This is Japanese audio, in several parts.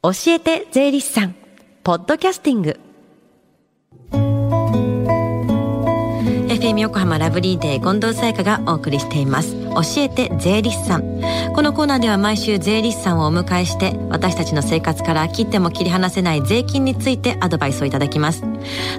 教えて税理士さん。ポッドキャスティング。FM 横浜ラブリーデー近藤沙耶香がお送りしています。教えて税理士さん。このコーナーでは毎週税理士さんをお迎えして私たちの生活から切っても切り離せない税金についてアドバイスをいただきます。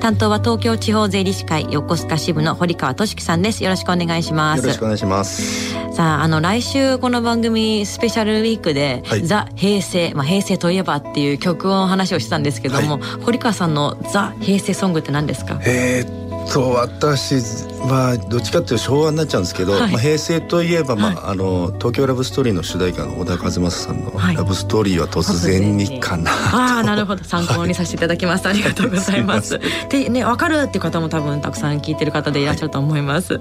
担当は東京地方税理士会横須賀支部の堀川俊樹さんです。よろしくお願いします。よろしくお願いします。さああの来週この番組スペシャルウィークで「はい、ザ・平成」まあ「平成といえば」っていう曲の話をしてたんですけども、はい、堀川さんの「ザ・平成ソングって何ですか？えーと私はどっちかっていうと昭和になっちゃうんですけど、はい、まあ、平成といえば、まあ、はい、あの東京ラブストーリーの主題歌の小田和正さんの「ラブストーリーは突然に」かな、ああなるほど。参考にさせていただきます、ありがとうございます。でね分かるっていう方も多分たくさん聞いてる方でいらっしゃると思います、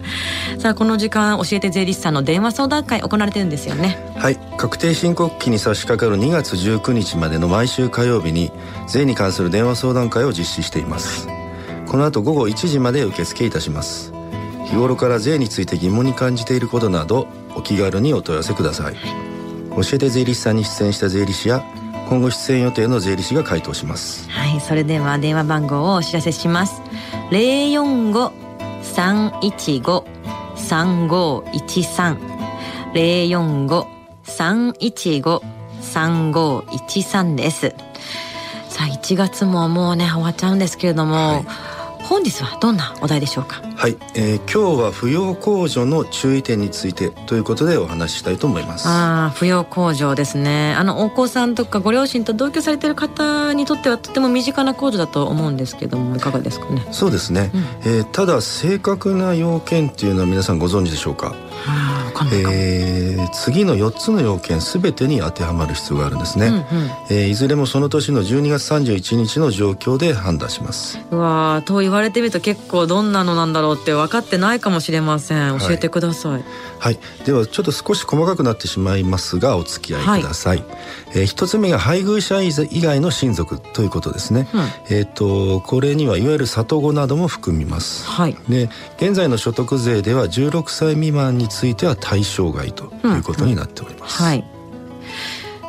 さあこの時間教えて税理士さんの電話相談会行われてるんですよね。はい。確定申告期に差し掛かる2月19日までの毎週火曜日に税に関する電話相談会を実施しています、この後午後1時まで受付いたします。日頃から税について疑問に感じていることなどお気軽にお問い合わせください。教えて税理士さんに出演した税理士や今後出演予定の税理士が回答します。はいそれでは電話番号をお知らせします。045-315-3513 045-315-3513です。さあ1月ももうね終わっちゃうんですけれども、はい本日はどんなお題でしょうか？はい、えー、今日は扶養控除の注意点についてということでお話ししたいと思います。ああ扶養控除ですね。あのお子さんとかご両親と同居されている方にとってはとても身近な控除だと思うんですけどもいかがですかね？そうですね、うん、えー、ただ正確な要件っていうのは皆さんご存知でしょうか？えー、次の4つの要件すべてに当てはまる必要があるんですね、うんうん、えー、いずれもその年の12月31日の状況で判断します。うわと言われてみると結構どんなのなんだろうって分かってないかもしれません。教えてください、はい、はい、ではちょっと少し細かくなってしまいますがお付き合いください、はい、えー、一つ目が配偶者以外の親族ということですね、うん、えっ、とこれにはいわゆる里子なども含みます、はい、で現在の所得税では16歳未満については対象外ということになっております。うんうん、はい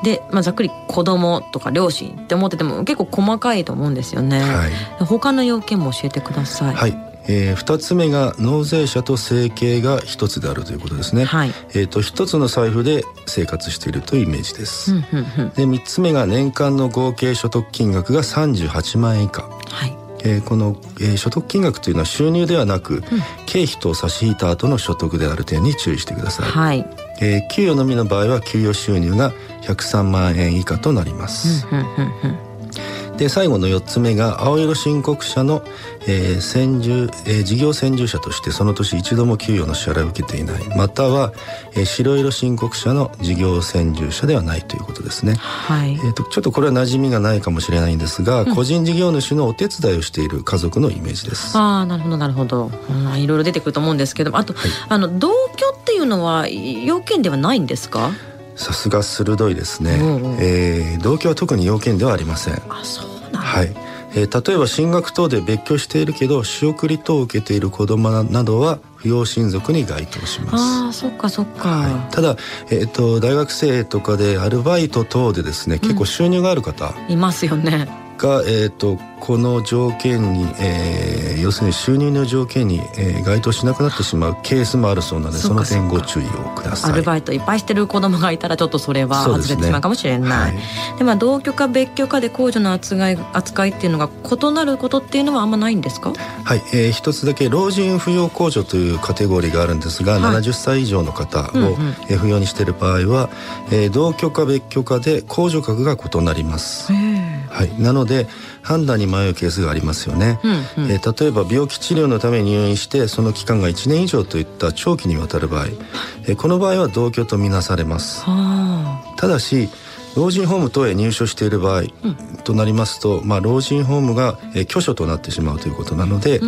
で、まあ、ざっくり子供とか両親って思ってても結構細かいと思うんですよね。はい、他の要件も教えてください。はい。えー、2つ目が納税者と生計が一つであるということですね。はい、えっ、ー、と一つの財布で生活しているというイメージです。で3つ目が年間の合計所得金額が38万円以下。はい。えー、この、えー、所得金額というのは収入ではなく、うん、経費と差し引いた後の所得である点に注意してください、はい、えー、給与のみの場合は給与収入が103万円以下となります、うんうんうんうんで最後の4つ目が青色申告者の、えー先住えー、事業先住者としてその年一度も給与の支払いを受けていない。または、えー、白色申告者の事業先住者ではないということですね、はい。えーと、ちょっとこれは馴染みがないかもしれないんですが、うん、個人事業主のお手伝いをしている家族のイメージです。ああなるほどなるほど、うん、いろいろ出てくると思うんですけどもあと、はい、あの同居っていうのは要件ではないんですか？さすが鋭いですね、うんうん、えー、同居は特に要件ではありません。あそうはい、えー、例えば進学等で別居しているけど仕送り等を受けている子どもなどは扶養親族に該当します。あそっかそっか、はい、ただ、えーと、大学生とかでアルバイト等でですね、結構収入がある方、いますよねが、えーと、この条件に、えー、要するに収入の条件に、えー、該当しなくなってしまうケースもあるそうなのでその点ご注意をください。アルバイトいっぱいしてる子供がいたらちょっとそれは外れてしまうかもしれない。で、ねはい、まあ同居か別居かで控除の扱い扱いっていうのが異なることっていうのはあんまないんですか？はい、えー、一つだけ老人扶養控除というカテゴリーがあるんですが、はい、70歳以上の方を、扶養にしている場合は、えー、同居か別居かで控除額が異なりますはい、なので判断に迷うケースがありますよね、うんうん、えー、例えば病気治療のために入院してその期間が1年以上といった長期にわたる場合、えー、この場合は同居とみなされます。ただし老人ホーム等へ入所している場合となりますと、まあ、老人ホームが、えー、居所となってしまうということなので、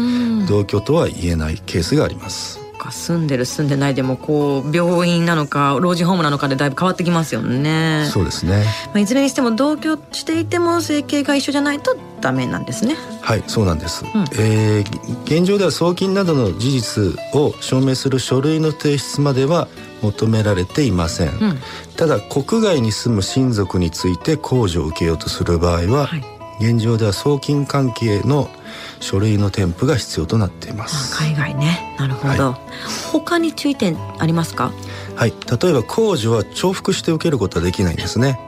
同居とは言えないケースがありますか住んでる住んでないでもこう病院なのか老人ホームなのかでだいぶ変わってきますよね。そうですね、まあ、いずれにしても同居していても整形が一緒じゃないとダメなんですね。はいそうなんです、うん、えー、現状では送金などの事実を証明する書類の提出までは求められていません、うん、ただ国外に住む親族について控除を受けようとする場合は、はい、現状では送金関係の書類の添付が必要となっています。海外ね。なるほど、はい、他に注意点ありますか？はい。例えば控除は重複して受けることはできないんですね、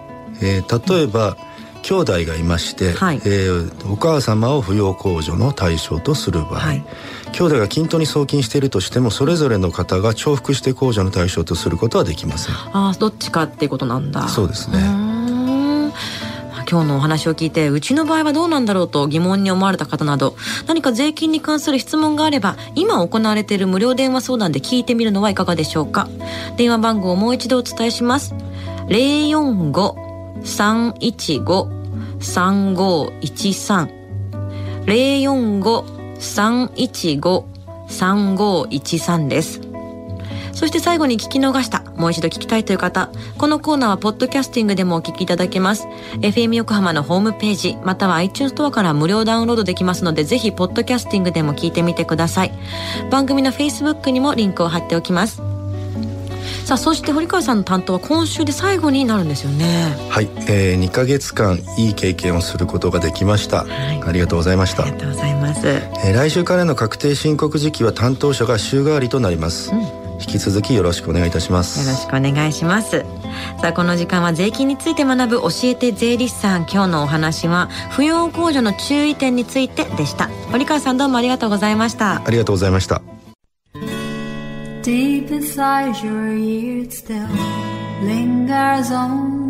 えー、例えば、うん兄弟がいまして、はい、えー、お母様を扶養控除の対象とする場合、はい、兄弟が均等に送金しているとしてもそれぞれの方が重複して控除の対象とすることはできません。あどっちかっていうことなんだ。そうですね今日のお話を聞いてうちの場合はどうなんだろうと疑問に思われた方など何か税金に関する質問があれば今行われている無料電話相談で聞いてみるのはいかがでしょうか。電話番号をもう一度お伝えします。045-315-3513 045-315-3513です。そして最後に聞き逃した、もう一度聞きたいという方、このコーナーはポッドキャスティングでもお聞きいただけます。FM 横浜のホームページ、または iTunes ストアから無料ダウンロードできますので、ぜひポッドキャスティングでも聞いてみてください。番組の Facebook にもリンクを貼っておきます。さあそして堀川さんの担当は今週で最後になるんですよね。はい、えー、2か月間いい経験をすることができました、はい、ありがとうございました。ありがとうございます、えー、来週からの確定申告時期は担当者が週替わりとなります、うん引き続きよろしくお願いいたします。よろしくお願いします。さあこの時間は税金について学ぶ教えて税理士さん。今日のお話は扶養控除の注意点についてでした。堀川さんどうもありがとうございました。ありがとうございました。Deep inside your ears still lingers on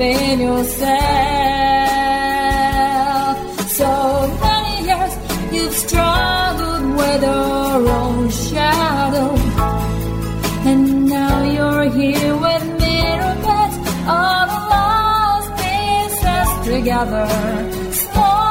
in yourself. So many years you've struggled with your own shadow, and now you're here with mirror beds, all the lost pieces together. yourself